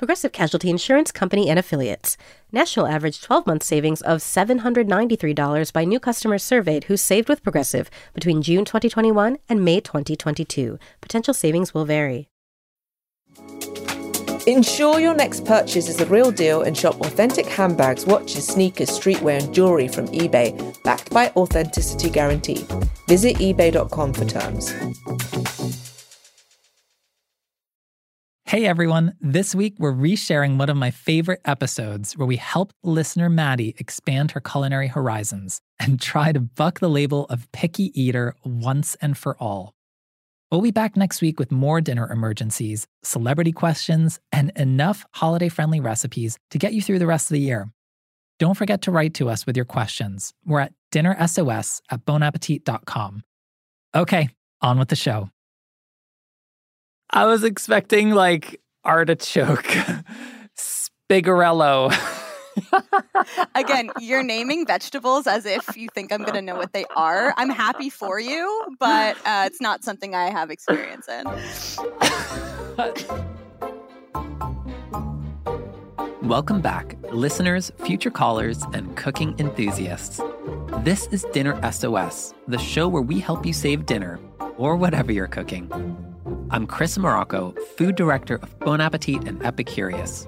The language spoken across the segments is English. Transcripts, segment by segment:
Progressive Casualty Insurance Company and Affiliates. National average 12 month savings of $793 by new customers surveyed who saved with Progressive between June 2021 and May 2022. Potential savings will vary. Ensure your next purchase is the real deal and shop authentic handbags, watches, sneakers, streetwear, and jewelry from eBay, backed by Authenticity Guarantee. Visit eBay.com for terms. Hey everyone, this week we're resharing one of my favorite episodes where we help listener Maddy expand her culinary horizons and try to buck the label of picky eater once and for all. We'll be back next week with more dinner emergencies, celebrity questions, and enough holiday friendly recipes to get you through the rest of the year. Don't forget to write to us with your questions. We're at dinnersos at bonappetit.com. Okay, on with the show. I was expecting like artichoke, spigarello. Again, you're naming vegetables as if you think I'm going to know what they are. I'm happy for you, but uh, it's not something I have experience in. Welcome back, listeners, future callers, and cooking enthusiasts. This is Dinner SOS, the show where we help you save dinner or whatever you're cooking. I'm Chris Morocco, food director of Bon Appetit and Epicurious.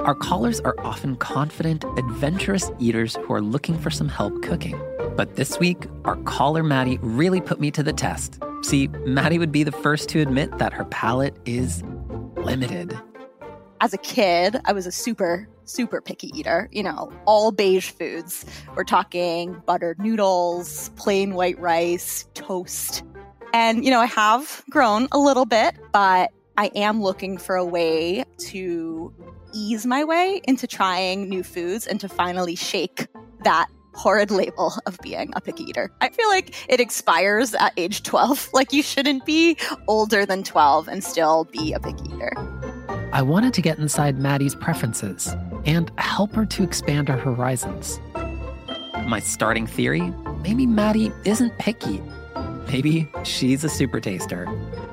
Our callers are often confident, adventurous eaters who are looking for some help cooking. But this week, our caller Maddy really put me to the test. See, Maddy would be the first to admit that her palate is limited. As a kid, I was a super, super picky eater. You know, all beige foods. We're talking buttered noodles, plain white rice, toast. And, you know, I have grown a little bit, but I am looking for a way to ease my way into trying new foods and to finally shake that horrid label of being a picky eater. I feel like it expires at age 12. Like you shouldn't be older than 12 and still be a picky eater. I wanted to get inside Maddy's preferences and help her to expand her horizons. My starting theory maybe Maddy isn't picky. Maybe she's a super taster.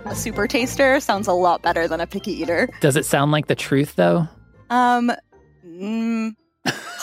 A super taster sounds a lot better than a picky eater. Does it sound like the truth, though? Um, mm,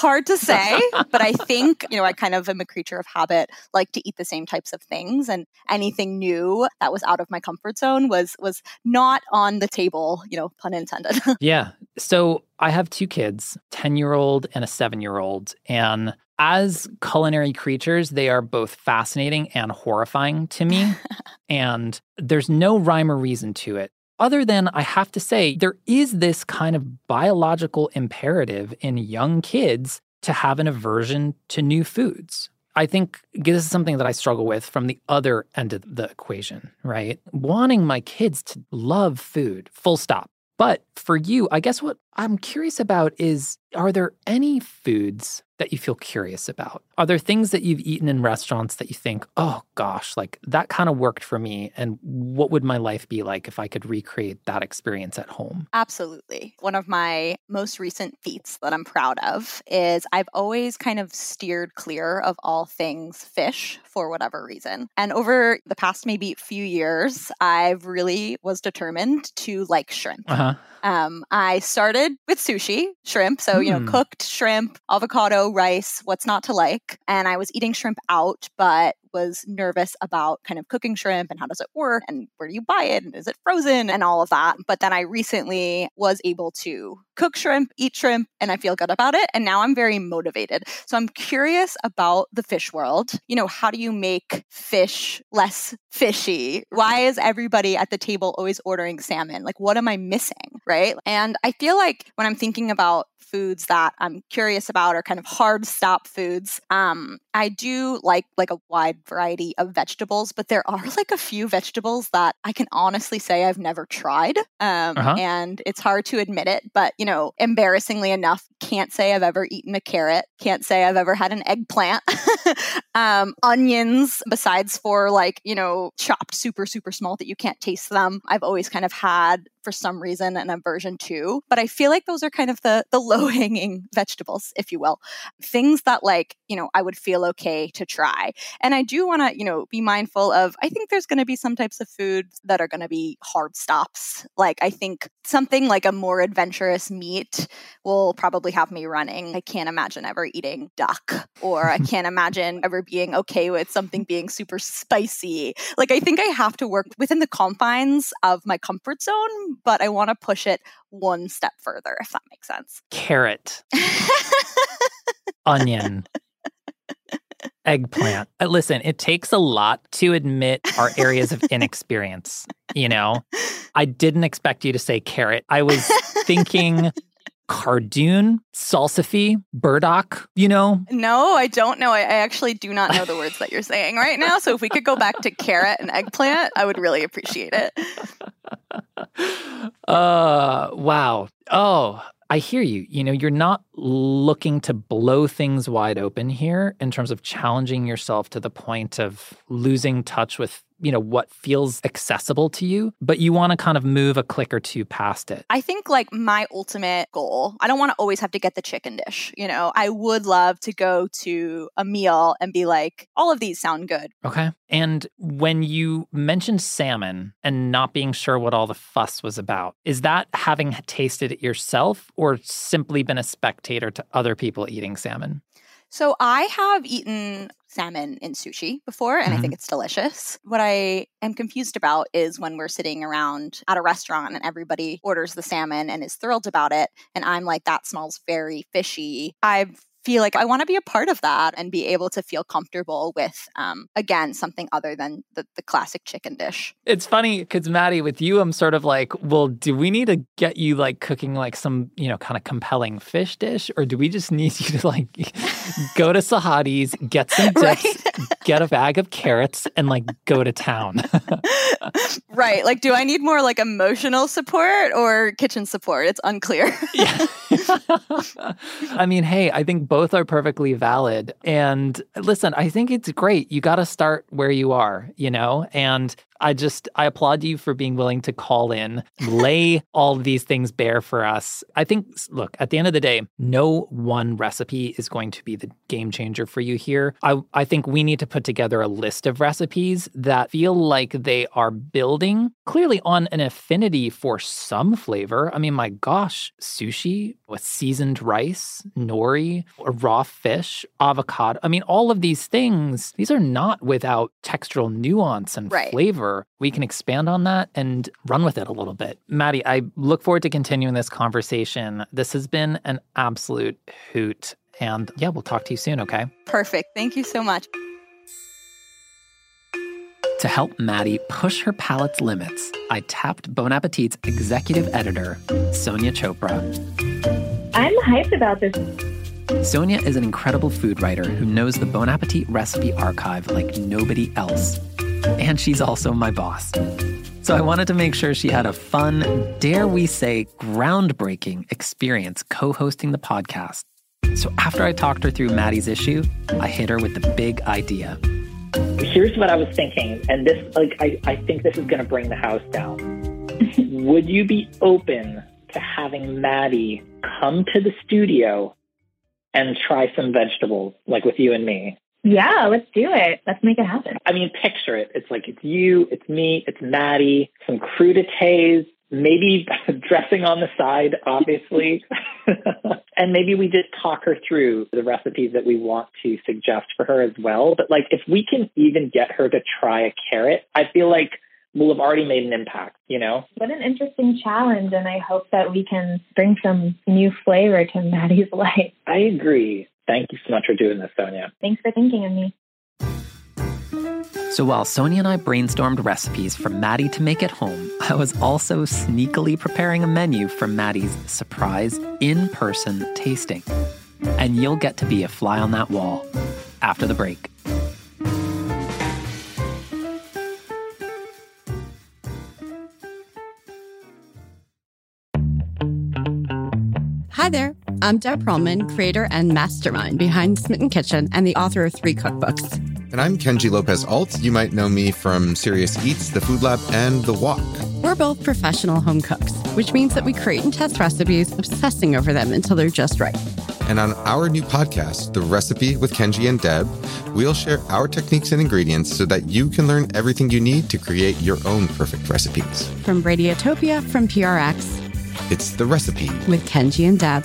hard to say, but I think, you know, I kind of am a creature of habit, like to eat the same types of things and anything new that was out of my comfort zone was was not on the table, you know, pun intended. yeah. So I have two kids, 10-year-old and a 7-year-old, and as culinary creatures, they are both fascinating and horrifying to me. and there's no rhyme or reason to it. Other than I have to say, there is this kind of biological imperative in young kids to have an aversion to new foods. I think this is something that I struggle with from the other end of the equation, right? Wanting my kids to love food, full stop. But for you, I guess what I'm curious about is are there any foods that you feel curious about? Are there things that you've eaten in restaurants that you think, oh gosh, like that kind of worked for me? And what would my life be like if I could recreate that experience at home? Absolutely. One of my most recent feats that I'm proud of is I've always kind of steered clear of all things fish for whatever reason. And over the past maybe few years, I've really was determined to like shrimp. Uh-huh. Um, I started with sushi, shrimp. So, you know, hmm. cooked shrimp, avocado, rice, what's not to like. And I was eating shrimp out, but was nervous about kind of cooking shrimp and how does it work and where do you buy it and is it frozen and all of that. But then I recently was able to cook shrimp, eat shrimp, and I feel good about it. And now I'm very motivated. So I'm curious about the fish world. You know, how do you make fish less fishy? Why is everybody at the table always ordering salmon? Like, what am I missing? Right. And I feel like when I'm thinking about foods that I'm curious about or kind of hard stop foods. Um, I do like like a wide variety of vegetables, but there are like a few vegetables that I can honestly say I've never tried. Um, uh-huh. And it's hard to admit it, but you know, embarrassingly enough, can't say I've ever eaten a carrot. Can't say I've ever had an eggplant. um, onions, besides for like you know chopped super super small that you can't taste them. I've always kind of had for some reason an aversion to. But I feel like those are kind of the the low hanging vegetables, if you will, things that like you know I would feel okay to try. And I do want to you know be mindful of. I think there's going to be some types of food that are going to be hard stops. Like I think something like a more adventurous meat will probably have me running. I can't imagine ever eating duck, or I can't imagine ever being okay with something being super spicy. Like I think I have to work within the confines of my comfort zone but I want to push it one step further, if that makes sense. Carrot, onion, eggplant. Uh, listen, it takes a lot to admit our areas of inexperience. You know, I didn't expect you to say carrot. I was thinking cardoon, salsify, burdock, you know? No, I don't know. I, I, actually do not know the words that you're saying right now. So if we could go back to carrot and eggplant, I would really appreciate it. Uh wow. Oh, I hear you. You know, you're not looking to blow things wide open here in terms of challenging yourself to the point of losing touch with you know what feels accessible to you but you want to kind of move a click or two past it. I think like my ultimate goal i don't want to always have to get the chicken dish you know? I would love to go to a meal and be like all of these sound good. Okay. And when you mentioned salmon and not being sure what all the fuss was about is that having tasted it yourself or simply been a spectator to other people eating salmon so I have eaten salmon in sushi before, and mm-hmm. I think mm-hmm. it's delicious. What I am confused about is when we're sitting around at a restaurant and everybody orders the salmon and is thrilled about it, and I'm like, that smells very fishy. I've feel like I want to be a part of that and be able to feel comfortable with, um, again, something other than the, the classic chicken dish. It's funny because Maddy, with you, I'm sort of like, well, do we need to get you like cooking like some, you know, kind of compelling fish dish? Or do we just need you to like go to Sahadi's, get some dips, right? get a bag of carrots, and like go to town? right. Like, do I need more like emotional support or kitchen support? It's unclear. yeah. I mean, hey, I think both are perfectly valid. And listen, I think it's great. You got to start where you are, you know? And I just I applaud you for being willing to call in, lay all these things bare for us. I think look, at the end of the day, no one recipe is going to be the game changer for you here. I I think we need to put together a list of recipes that feel like they are building clearly on an affinity for some flavor. I mean, my gosh, sushi with seasoned rice, nori, raw fish, avocado. I mean, all of these things, these are not without textural nuance and right. flavor we can expand on that and run with it a little bit. Maddy, I look forward to continuing this conversation. This has been an absolute hoot. And yeah, we'll talk to you soon, okay? Perfect. Thank you so much. To help Maddy push her palate's limits, I tapped Bon Appetit's executive editor, Sonia Chopra. I'm hyped about this. Sonia is an incredible food writer who knows the Bon Appetit recipe archive like nobody else and she's also my boss. So I wanted to make sure she had a fun, dare we say, groundbreaking experience co hosting the podcast. So after I talked her through Maddy's issue, I hit her with the big idea. Here's what I was thinking, and this, like, I, I think this is going to bring the house down. Would you be open to having Maddy come to the studio and try some vegetables, like with you and me? Yeah, let's do it. Let's make it happen. I mean, picture it. It's like it's you, it's me, it's Maddy, some crudités, maybe dressing on the side, obviously. and maybe we just talk her through the recipes that we want to suggest for her as well. But like, if we can even get her to try a carrot, I feel like we'll have already made an impact, you know? What an interesting challenge. And I hope that we can bring some new flavor to Maddy's life. I agree. Thank you so much for doing this, Sonia. Thanks for thinking of me. So while Sonia and I brainstormed recipes for Maddy to make at home, I was also sneakily preparing a menu for Maddy's surprise in person tasting. And you'll get to be a fly on that wall after the break. Hi there. I'm Deb Perelman, creator and mastermind behind Smitten Kitchen and the author of three cookbooks. And I'm Kenji Lopez Alt. You might know me from Serious Eats, The Food Lab, and The Wok. We're both professional home cooks, which means that we create and test recipes, obsessing over them until they're just right. And on our new podcast, The Recipe with Kenji and Deb, we'll share our techniques and ingredients so that you can learn everything you need to create your own perfect recipes. From Radiotopia from PRX, It's The Recipe, with Kenji and Deb.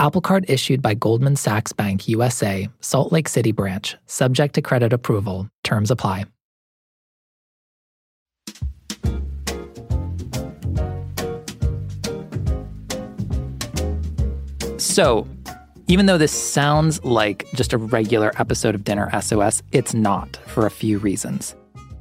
Apple Card issued by Goldman Sachs Bank USA, Salt Lake City branch, subject to credit approval. Terms apply. So, even though this sounds like just a regular episode of Dinner SOS, it's not for a few reasons.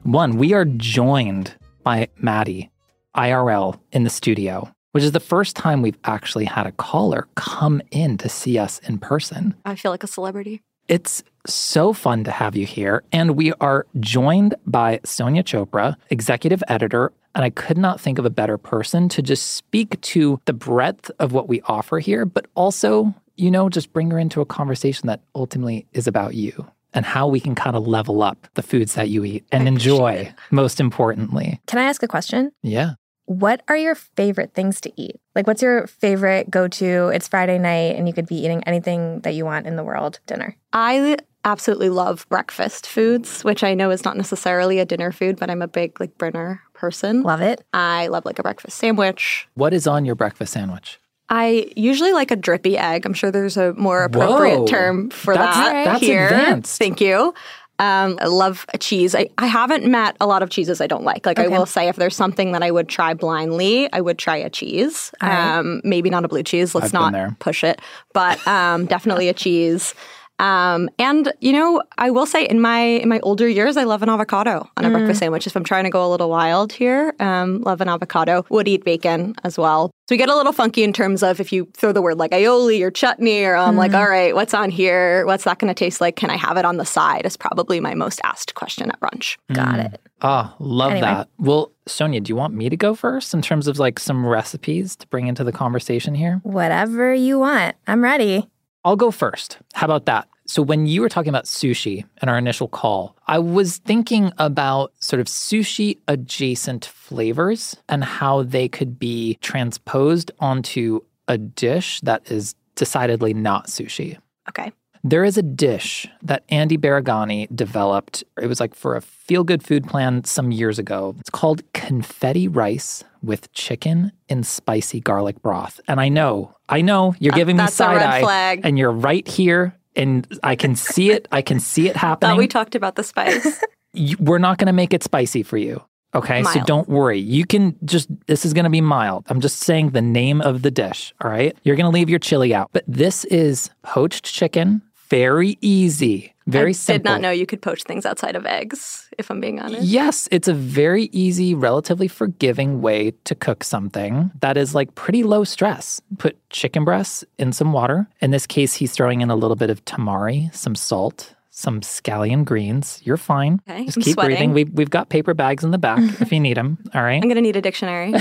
One, we are joined by Maddy, IRL, in the studio, which is the first time we've actually had a caller come in to see us in person. I feel like a celebrity. It's so fun to have you here. And we are joined by Sonia Chopra, executive editor. And I could not think of a better person to just speak to the breadth of what we offer here, but also, you know, just bring her into a conversation that ultimately is about you and how we can kind of level up the foods that you eat and enjoy, most importantly. Can I ask a question? Yeah. What are your favorite things to eat? Like, what's your favorite go to? It's Friday night and you could be eating anything that you want in the world dinner. I absolutely love breakfast foods, which I know is not necessarily a dinner food, but I'm a big like brinner person. Love it. I love like a breakfast sandwich. What is on your breakfast sandwich? I usually like a drippy egg. I'm sure there's a more appropriate Whoa. term for That's- that that's here. advanced. Thank you. Um, I love cheese. I, I haven't met a lot of cheeses I don't like. Like I will say, if there's something that I would try blindly, I would try a cheese. Right. Um, maybe not a blue cheese. Let's I've not push it, but um, definitely a cheese. Um, and you know, I will say in my in my older years, I love an avocado on a breakfast sandwich. If I'm trying to go a little wild here, um, love an avocado. Would eat bacon as well. So we get a little funky in terms of if you throw the word like aioli or chutney, or I'm like, all right, what's on here? What's that going to taste like? Can I have it on the side? Is probably my most asked question at brunch. Got it. Oh, love Anyway. that. Well, Sonia, do you want me to go first in terms of like some recipes to bring into the conversation here? Whatever you want. I'm ready. I'll go first. How about that? So, when you were talking about sushi in our initial call, I was thinking about sort of sushi adjacent flavors and how they could be transposed onto a dish that is decidedly not sushi. Okay. There is a dish that Andy Baragani developed. It was like for a feel good food plan some years ago. It's called confetti rice with chicken in spicy garlic broth. And I know, I know you're uh, giving me that's a side eye. flag. And you're right here. And I can see it. I can see it happening. Thought we talked about the spice. You- we're not going to make it spicy for you. Okay. So don't worry. You can just, this is going to be mild. I'm just saying the name of the dish. All right. You're going to leave your chili out. But this is poached chicken. Very easy. Very I simple. Did not know you could poach things outside of eggs. If I'm being honest. Yes, it's a very easy, relatively forgiving way to cook something that is like pretty low stress. Put chicken breasts in some water. In this case, he's throwing in a little bit of tamari, some salt, some scallion greens. You're fine. Okay, Just I'm keep sweating. breathing. We've, we've got paper bags in the back if you need them. All right. I'm gonna need a dictionary.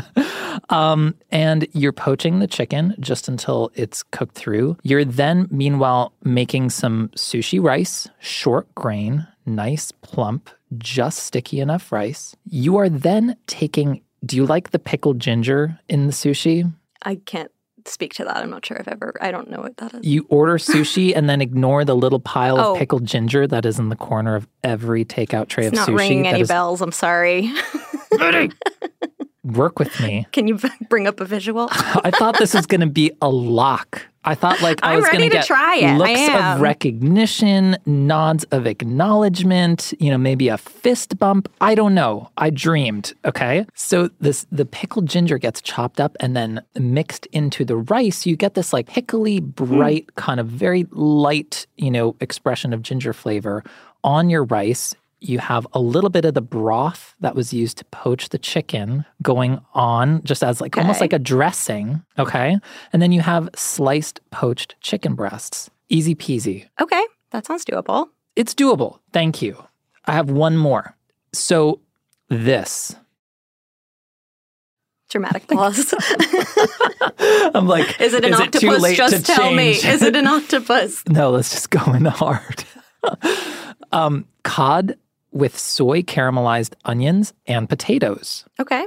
um, and you're poaching the chicken just until it's cooked through. You're then, meanwhile, making some sushi rice, short grain, nice, plump, just sticky enough rice. You are then taking, do you like the pickled ginger in the sushi? I can't speak to that. I'm not sure if ever. I don't know what that is. You order sushi and then ignore the little pile Oh. of pickled ginger that is in the corner of every takeout tray It's of sushi. not ringing any is- bells. I'm sorry. Work with me. Can you bring up a visual? I thought this was going to be a lock. I thought like I was ready going to get try it. Looks of recognition, nods of acknowledgement, you know, maybe a fist bump. I don't know. I dreamed, okay? So this the pickled ginger gets chopped up and then mixed into the rice. You get this like pickly, mm-hmm. bright, kind of very light, you know, expression of ginger flavor on your rice. You have a little bit of the broth that was used to poach the chicken going on, just as like almost like a dressing. Okay. And then you have sliced poached chicken breasts. Easy peasy. okay, that sounds doable. It's doable. Thank you. I have one more. So, this. Dramatic pause. I'm like, is it an too octopus? late Just tell me. Is it an octopus? no, let's just go in hard. um, cod with soy caramelized onions and potatoes. Okay.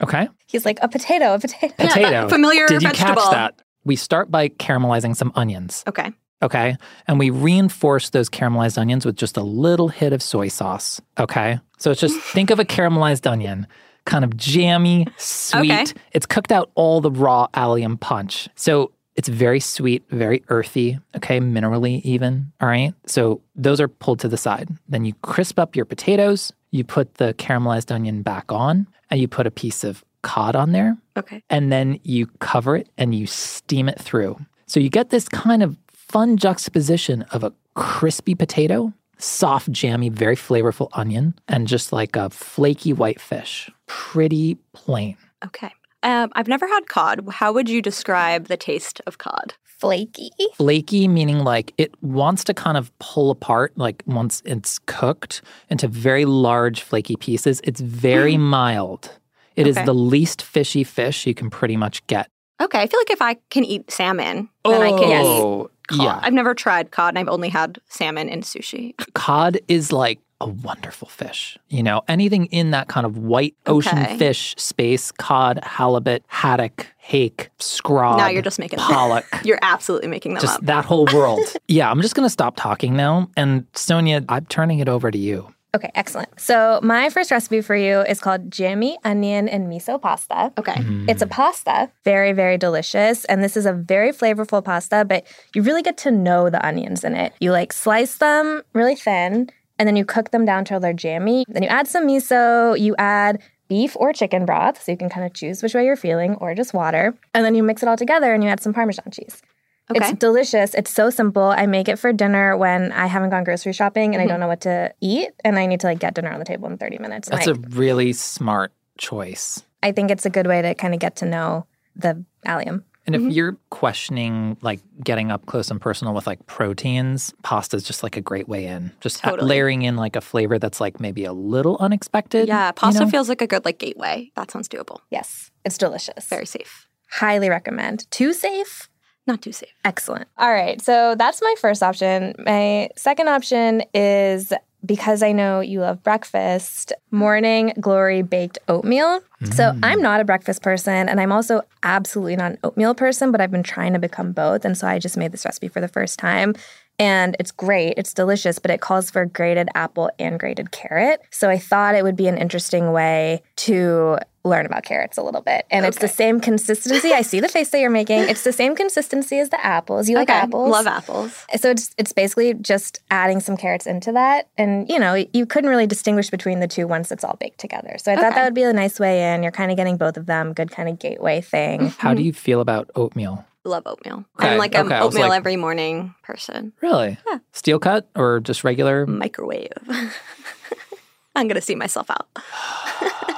Okay. He's like, a potato, a potato. Potato. familiar Did you vegetable. catch that? We start by caramelizing some onions. Okay. Okay. And we reinforce those caramelized onions with just a little hit of soy sauce. Okay. So it's just think of a caramelized onion, kind of jammy, sweet. Okay. It's cooked out all the raw allium punch. So it's very sweet, very earthy, okay, minerally even. All right. So those are pulled to the side. Then you crisp up your potatoes, you put the caramelized onion back on, and you put a piece of cod on there Okay. and then you cover it and you steam it through. So you get this kind of fun juxtaposition of a crispy potato, soft, jammy, very flavorful onion, and just like a flaky white fish. Pretty plain. Okay. Um, I've never had cod. How would you describe the taste of cod? Flaky. Flaky, meaning like it wants to kind of pull apart, like once it's cooked into very large, flaky pieces. It's very mild. It is Okay. the least fishy fish you can pretty much get. Okay. I feel like if I can eat salmon, then I can eat Oh, cod. yeah. I've never tried cod and I've only had salmon in sushi. cod is like a wonderful fish. You know, anything in that kind of white ocean Okay. fish space, cod, halibut, haddock, hake, scrod. now you're just making pollock. You're absolutely making them just up. that whole world. yeah, I'm just going to stop talking now. And Sonia, I'm turning it over to you. Okay, excellent. So my first recipe for you is called jammy onion and miso pasta. Okay. Mm. It's a pasta, very, very delicious. And this is a very flavorful pasta, but you really get to know the onions in it. You like slice them really thin, and then you cook them down till they're jammy. Then you add some miso, you add beef or chicken broth, so you can kind of choose which way you're feeling, or just water. And then you mix it all together and you add some Parmesan cheese. Okay. It's delicious. It's so simple. I make it for dinner when I haven't gone grocery shopping and I mm-hmm. don't know what to eat, and I need to like get dinner on the table in 30 minutes. And That's I, a really smart choice. I think it's a good way to kind of get to know the allium. And Mm-hmm. if you're questioning like getting up close and personal with like proteins, pasta is just like a great way in. Just Totally. layering in like a flavor that's like maybe a little unexpected. yeah, you pasta know? feels like a good like gateway. That sounds doable. Yes, it's delicious. Very safe. Highly recommend. Too safe? Not too safe. Excellent. All right, so that's my first option. My second option is because I know you love breakfast, morning glory baked oatmeal. So mm. I'm not a breakfast person, and I'm also absolutely not an oatmeal person, but I've been trying to become both. And so I just made this recipe for the first time. And it's great, it's delicious, but it calls for grated apple and grated carrot. So I thought it would be an interesting way to learn about carrots a little bit. And it's the same consistency. I see the face that you're making. It's the same consistency as the apples. You like okay. apples? Love apples. So it's it's basically just adding some carrots into that, and you know you couldn't really distinguish between the two once it's all baked together. So I thought that would be a nice way in. You're kind of getting both of them, good kind of gateway thing. How do mm-hmm. you feel about oatmeal? Love oatmeal. Okay, I'm like an okay, I oatmeal like- every morning person. Really? Steel cut or just regular? Microwave. I'm gonna see myself out.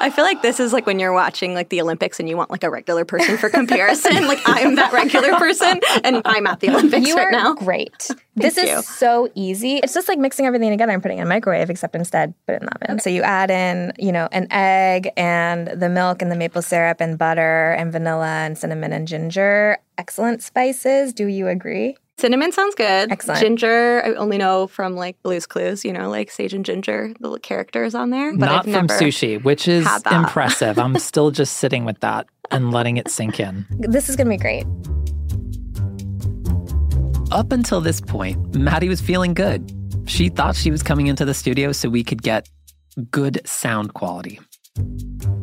I feel like this is like when you're watching like the Olympics and you want like a regular person for comparison. like I'm that regular person and I'm at the Olympics you right are now. great. this is so easy. It's just like mixing everything together and putting in a microwave, except instead put it in the oven. So you add in, you know, an egg and the milk and the maple syrup and butter and vanilla and cinnamon and ginger. Excellent spices. Do you agree? Cinnamon sounds good. Excellent. Ginger, I only know from like Blue's Clues, you know, like Sage and Ginger, the characters on there. But Not I've from never sushi, which is impressive. I'm still just sitting with that and letting it sink in. This is going to be great. Up until this point, Maddy was feeling good. She thought she was coming into the studio so we could get good sound quality.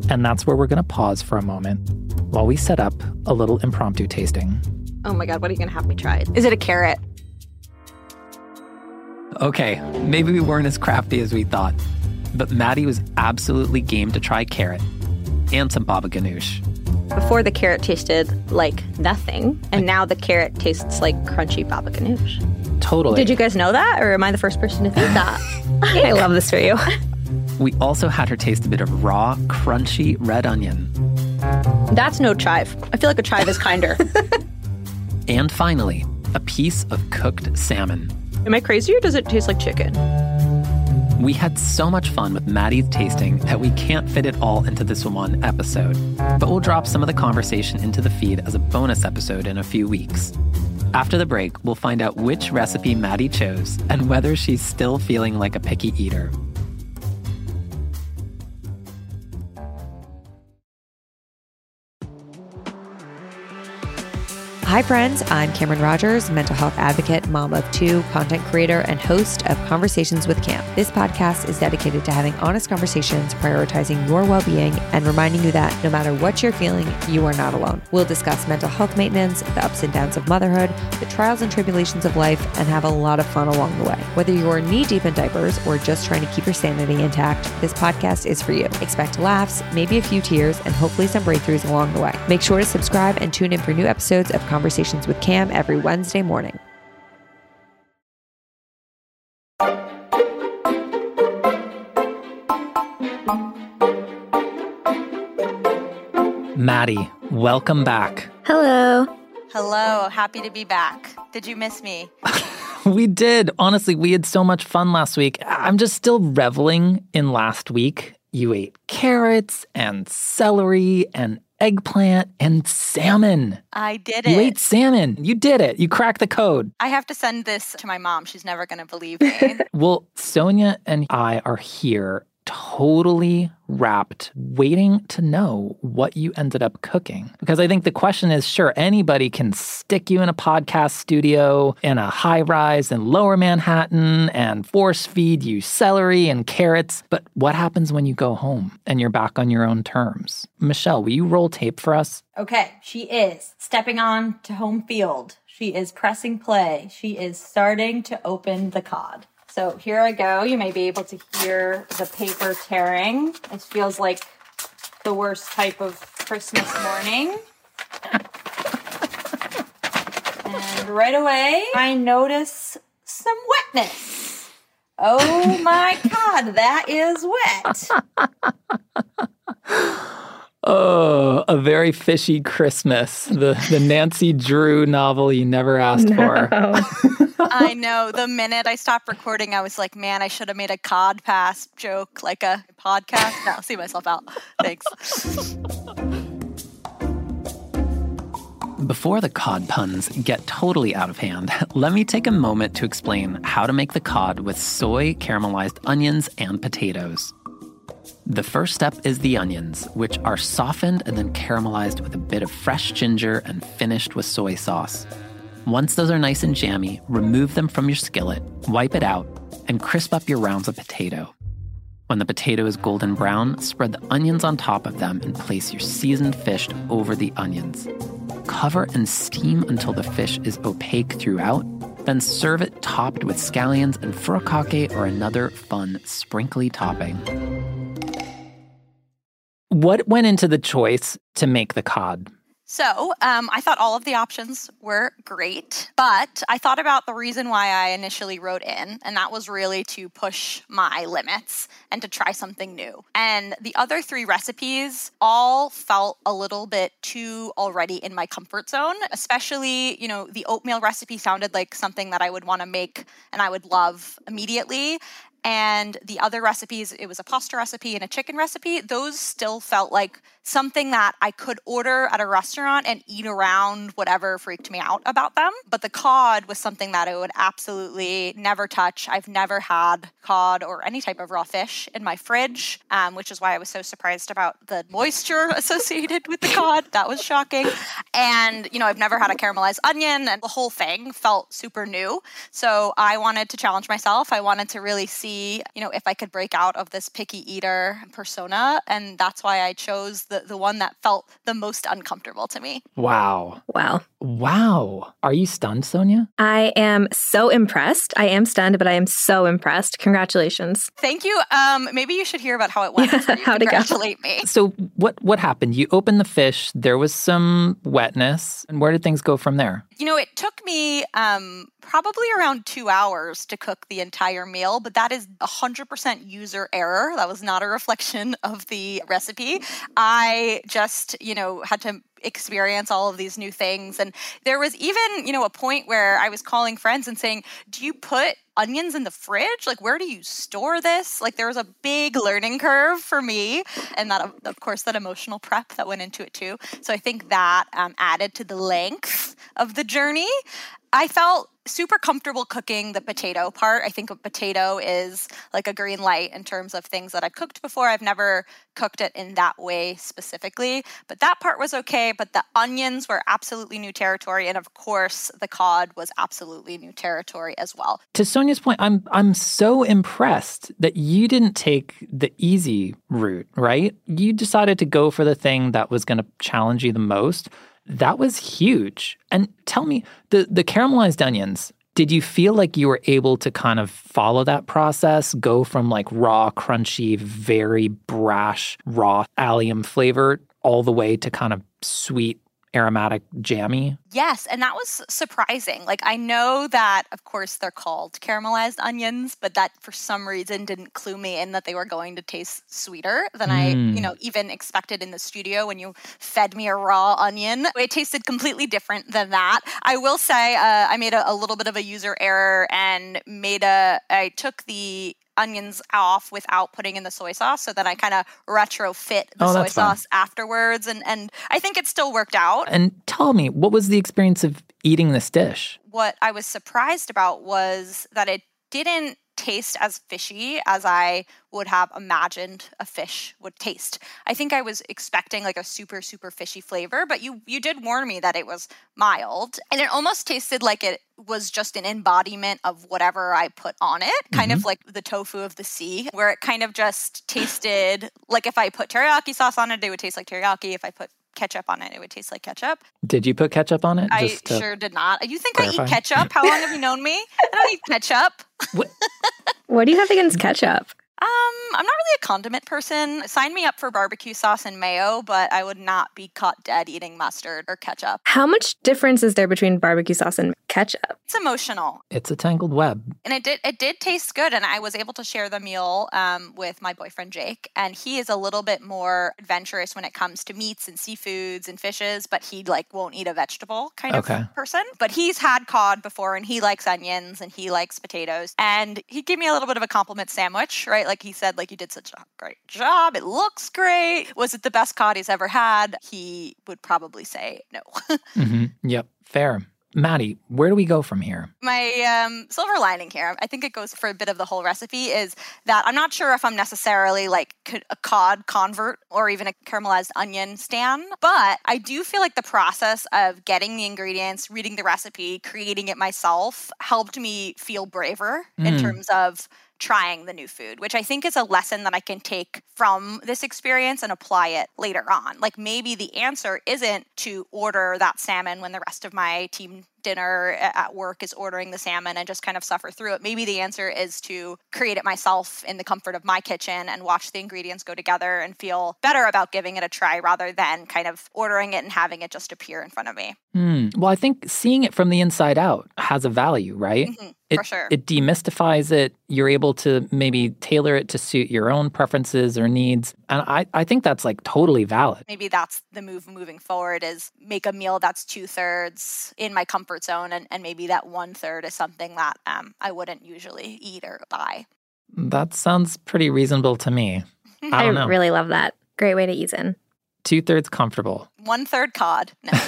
And that's where we're going to pause for a moment while we set up a little impromptu tasting. Oh my God, what are you going to have me try? Is it a carrot? Okay, maybe we weren't as crafty as we thought, but Maddy was absolutely game to try carrot and some baba ganoush. Before the carrot tasted like nothing, and now the carrot tastes like crunchy baba ganoush. Totally. Did you guys know that, or am I the first person to think that? I love this for you. We also had her taste a bit of raw, crunchy red onion. That's no chive. I feel like a chive is kinder. And finally, a piece of cooked salmon. Am I crazy, or does it taste like chicken? We had so much fun with Maddy's tasting that we can't fit it all into this one episode, but we'll drop some of the conversation into the feed as a bonus episode in a few weeks. After the break, we'll find out which recipe Maddy chose and whether she's still feeling like a picky eater. Hi, friends. I'm Cameron Rogers, mental health advocate, mom of two, content creator, and host of Conversations with Cam. This podcast is dedicated to having honest conversations, prioritizing your well being, and reminding you that no matter what you're feeling, you are not alone. We'll discuss mental health maintenance, the ups and downs of motherhood, the trials and tribulations of life, and have a lot of fun along the way. Whether you're knee deep in diapers or just trying to keep your sanity intact, this podcast is for you. Expect laughs, maybe a few tears, and hopefully some breakthroughs along the way. Make sure to subscribe and tune in for new episodes of Conversations with Cam every Wednesday morning. Maddy, welcome back. Hello. Hello, happy to be back. Did you miss me? We did. Honestly, we had so much fun last week. I'm just still reveling in last week. You ate carrots and celery and eggplant and salmon. I did You it. ate salmon. You did it. You cracked the code. I have to send this to my mom. She's never going to believe me. Well, Sonia and I are here totally rapt, waiting to know what you ended up cooking. Because I think the question is sure, anybody can stick you in a podcast studio in a high rise in lower Manhattan and force feed you celery and carrots. But what happens when you go home and you're back on your own terms? Michelle, will you roll tape for us? Okay, she is stepping on to home field. She is pressing play. She is starting to open the cod. So here I go. You may be able to hear the paper tearing. It feels like the worst type of Christmas morning. and right away, I notice some wetness. Oh my God, that is wet. Oh, a very fishy Christmas. The the Nancy Drew novel you never asked for. I know. The minute I stopped recording, I was like, man, I should have made a cod pass joke like a podcast. No, see myself out. Thanks. Before the cod puns get totally out of hand, let me take a moment to explain how to make the cod with soy caramelized onions and potatoes. The first step is the onions, which are softened and then caramelized with a bit of fresh ginger and finished with soy sauce. Once those are nice and jammy, remove them from your skillet, wipe it out, and crisp up your rounds of potato. When the potato is golden brown, spread the onions on top of them and place your seasoned fish over the onions. Cover and steam until the fish is opaque throughout, then serve it topped with scallions and furikake or another fun sprinkly topping. What went into the choice to make the cod? So um, I thought all of the options were great, but I thought about the reason why I initially wrote in, and that was really to push my limits and to try something new. And the other three recipes all felt a little bit too already in my comfort zone, especially, you know, the oatmeal recipe sounded like something that I would want to make and I would love immediately. And the other recipes, it was a pasta recipe and a chicken recipe, those still felt like something that I could order at a restaurant and eat around whatever freaked me out about them. But the cod was something that I would absolutely never touch. I've never had cod or any type of raw fish in my fridge, um, which is why I was so surprised about the moisture associated with the cod. That was shocking. And, you know, I've never had a caramelized onion, and the whole thing felt super new. So I wanted to challenge myself. I wanted to really see, you know, if I could break out of this picky eater persona. And that's why I chose the, the one that felt the most uncomfortable to me. Wow. Wow. Wow. Are you stunned, Sonia? I am so impressed. I am stunned, but I am so impressed. Congratulations. Thank you. Um, maybe you should hear about how it went. before you How'd it go? congratulate me. So what what happened? You opened the fish, there was some wetness, and where did things go from there? You know, it took me um, probably around two hours to cook the entire meal, but that is 100% user error. That was not a reflection of the recipe. I just, you know, had to experience all of these new things. And there was even, you know, a point where I was calling friends and saying, Do you put onions in the fridge? Like, where do you store this? Like, there was a big learning curve for me. And that, of course, that emotional prep that went into it too. So I think that um, added to the length of the journey. I felt super comfortable cooking the potato part. I think a potato is like a green light in terms of things that I've cooked before. I've never cooked it in that way specifically, but that part was okay. But the onions were absolutely new territory. And of course, the cod was absolutely new territory as well. To Sonia's point, I'm I'm so impressed that you didn't take the easy route, right? You decided to go for the thing that was going to challenge you the most. That was huge. And tell me, the the caramelized onions, did you feel like you were able to kind of follow that process, go from like raw, crunchy, very brash, raw allium flavor all the way to kind of sweet, aromatic, jammy? Yes, and that was surprising. Like I know that of course they're called caramelized onions, but that for some reason didn't clue me in that they were going to taste sweeter than I, you Mm. know, even expected in the studio when you fed me a raw onion. It tasted completely different than that. I will say uh, I made a, a little bit of a user error and made a I took the onions off without putting in the soy sauce so then I kind of retrofit the Oh, soy sauce afterwards and and I think it still worked out. And tell me, what was the experience of eating this dish? what I was surprised about was that it didn't taste as fishy as I would have imagined a fish would taste. I think I was expecting like a super super fishy flavor, but you you did warn me that it was mild and it almost tasted like it was just an embodiment of whatever I put on it, kind of mm-hmm. like the tofu of the sea, where it kind of just tasted like if I put teriyaki sauce on it, it would taste like teriyaki. If I put ketchup on it, it would taste like ketchup. Did you put ketchup on it? I Just sure did not. You think I clarify. eat ketchup? How long have you known me? I don't eat ketchup. What do you have against ketchup? Um, I'm not really a condiment person. Sign me up for barbecue sauce and mayo, but I would not be caught dead eating mustard or ketchup. How much difference is there between barbecue sauce and ketchup? It's emotional. It's a tangled web. and it did it did taste good and i was able to share the meal um, with my boyfriend jake and he is a little bit more adventurous when it comes to meats and seafoods and fishes but he like won't eat a vegetable kind Okay. of person but he's had cod before and he likes onions and he likes potatoes and he gave me a little bit of a compliment sandwich right like he said like you did such a great job it looks great was it the best cod he's ever had he would probably say no hmm Yep, fair. Maddy, where do we go from here? my um, silver lining here, I think it goes for a bit of the whole recipe, is that I'm not sure if I'm necessarily like a cod convert or even a caramelized onion stan, but I do feel like the process of getting the ingredients, reading the recipe, creating it myself helped me feel braver in Mm. terms of trying the new food, which I think is a lesson that I can take from this experience and apply it later on. Like maybe the answer isn't to order that salmon when the rest of my team dinner at work is ordering the salmon and just kind of suffer through it. Maybe the answer is to create it myself in the comfort of my kitchen and watch the ingredients go together and feel better about giving it a try rather than kind of ordering it and having it just appear in front of me. Hmm. Well, I think seeing it from the inside out has a value, right? Mhm, it, for sure. It demystifies it. You're able to maybe tailor it to suit your own preferences or needs. And I, I think that's like totally valid. maybe that's the move moving forward is make a meal that's two thirds in my comfort zone and, and maybe that one third is something that um, i wouldn't usually eat or buy That sounds pretty reasonable to me. I I don't know. really love that. Great way to ease in. Two thirds comfortable, one third cod. No.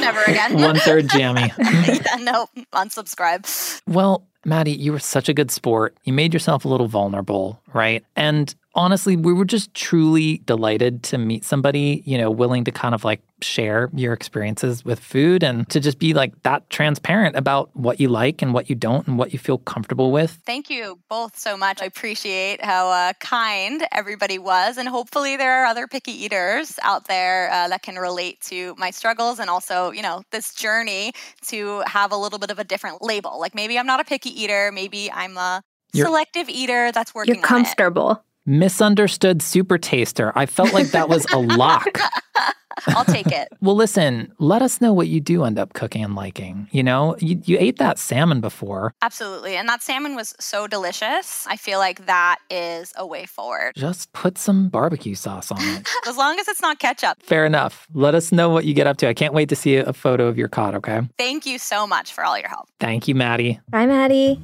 Never again. one third jammy. yeah, no, unsubscribe. Well, Maddy, you were such a good sport. You made yourself a little vulnerable, right? And honestly, we were just truly delighted to meet somebody, you know, willing to kind of like share your experiences with food and to just be like that transparent about what you like and what you don't and what you feel comfortable with. Thank you both so much. I appreciate how uh, kind everybody was. And hopefully, there are other picky eaters out there uh, that can relate to my struggles and also, you know, this journey to have a little bit of a different label. Like maybe I'm not a picky eater, maybe I'm a You're- selective eater that's working You're comfortable. Misunderstood super taster. I felt like that was a lock. I'll take it. Well, listen, let us know what you do end up cooking and liking. You know, you, you ate that salmon before. Absolutely. And that salmon was so delicious. I feel like that is a way forward. Just put some barbecue sauce on it. As long as it's not ketchup. Fair enough. Let us know what you get up to. I can't wait to see a photo of your cod, okay? Thank you so much for all your help. Thank you, Maddy. Bye, Maddy.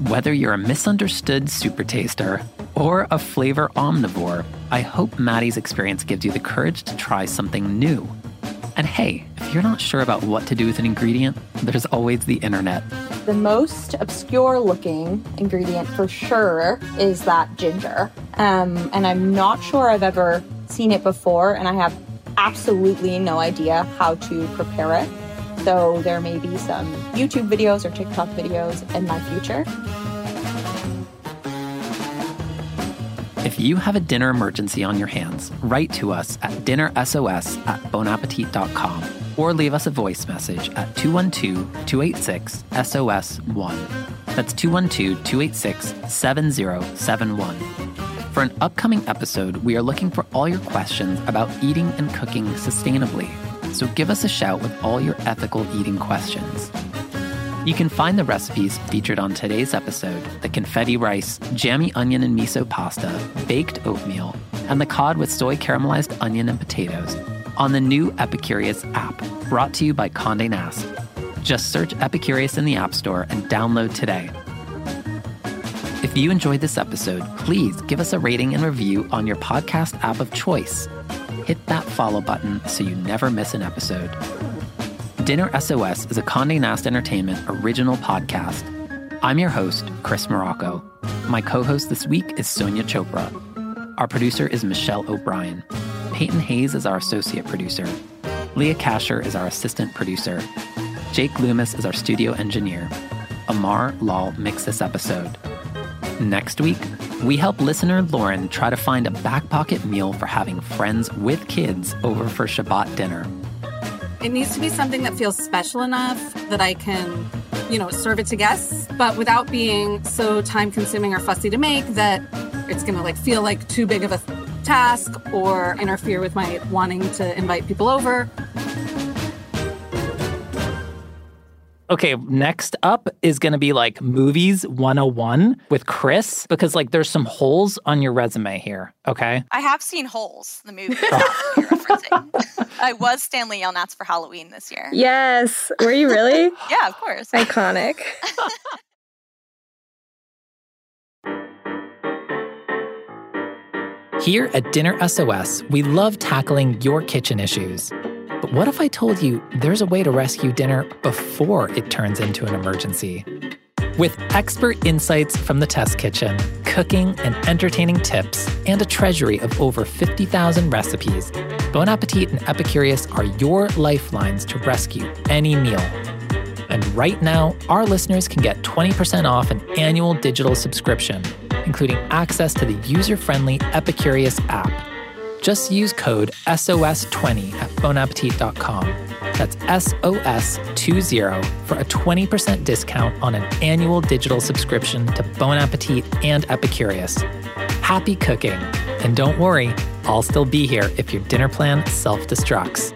Whether you're a misunderstood super taster or a flavor omnivore, I hope Maddy's experience gives you the courage to try something new. And hey, if you're not sure about what to do with an ingredient, there's always the internet. The most obscure looking ingredient for sure is that ginger. Um, and I'm not sure I've ever seen it before, and I have absolutely no idea how to prepare it. So there may be some YouTube videos or TikTok videos in my future. If you have a dinner emergency on your hands, write to us at dinnersos at bonappetit.com or leave us a voice message at 212 286 SOS1. That's 212 286 7071. For an upcoming episode, we are looking for all your questions about eating and cooking sustainably. So give us a shout with all your ethical eating questions. You can find the recipes featured on today's episode the confetti rice, jammy onion and miso pasta, baked oatmeal, and the cod with soy caramelized onion and potatoes on the new Epicurious app, brought to you by Conde Nast. Just search Epicurious in the App Store and download today. If you enjoyed this episode, please give us a rating and review on your podcast app of choice. Hit that follow button so you never miss an episode. Dinner SOS is a Condé Nast Entertainment original podcast. I'm your host, Chris Morocco. My co host this week is Sonia Chopra. Our producer is Michelle O'Brien. Peyton Hayes is our associate producer. Leah Kasher is our assistant producer. Jake Loomis is our studio engineer. Amar Lal mixed this episode. Next week, we help listener Lauren try to find a back pocket meal for having friends with kids over for Shabbat dinner. It needs to be something that feels special enough that I can, you know, serve it to guests, but without being so time consuming or fussy to make that it's going to like feel like too big of a task or interfere with my wanting to invite people over. Okay, next up is going to be like movies 101 with Chris because like there's some holes on your resume here, okay? I have seen Holes, the movie that. I was Stanley Yelnats for Halloween this year. Yes. Were you really? Yeah, of course. Iconic. Here at Dinner SOS, we love tackling your kitchen issues. But what if I told you there's a way to rescue dinner before it turns into an emergency? With expert insights from the test kitchen, cooking and entertaining tips, and a treasury of over 50,000 recipes, Bon Appetit and Epicurious are your lifelines to rescue any meal. And right now, our listeners can get 20% off an annual digital subscription, including access to the user friendly Epicurious app. Just use code SOS20 at bonappetit.com. That's SOS20 for a 20% discount on an annual digital subscription to Bon Appetit and Epicurious. Happy cooking! And don't worry, I'll still be here if your dinner plan self destructs.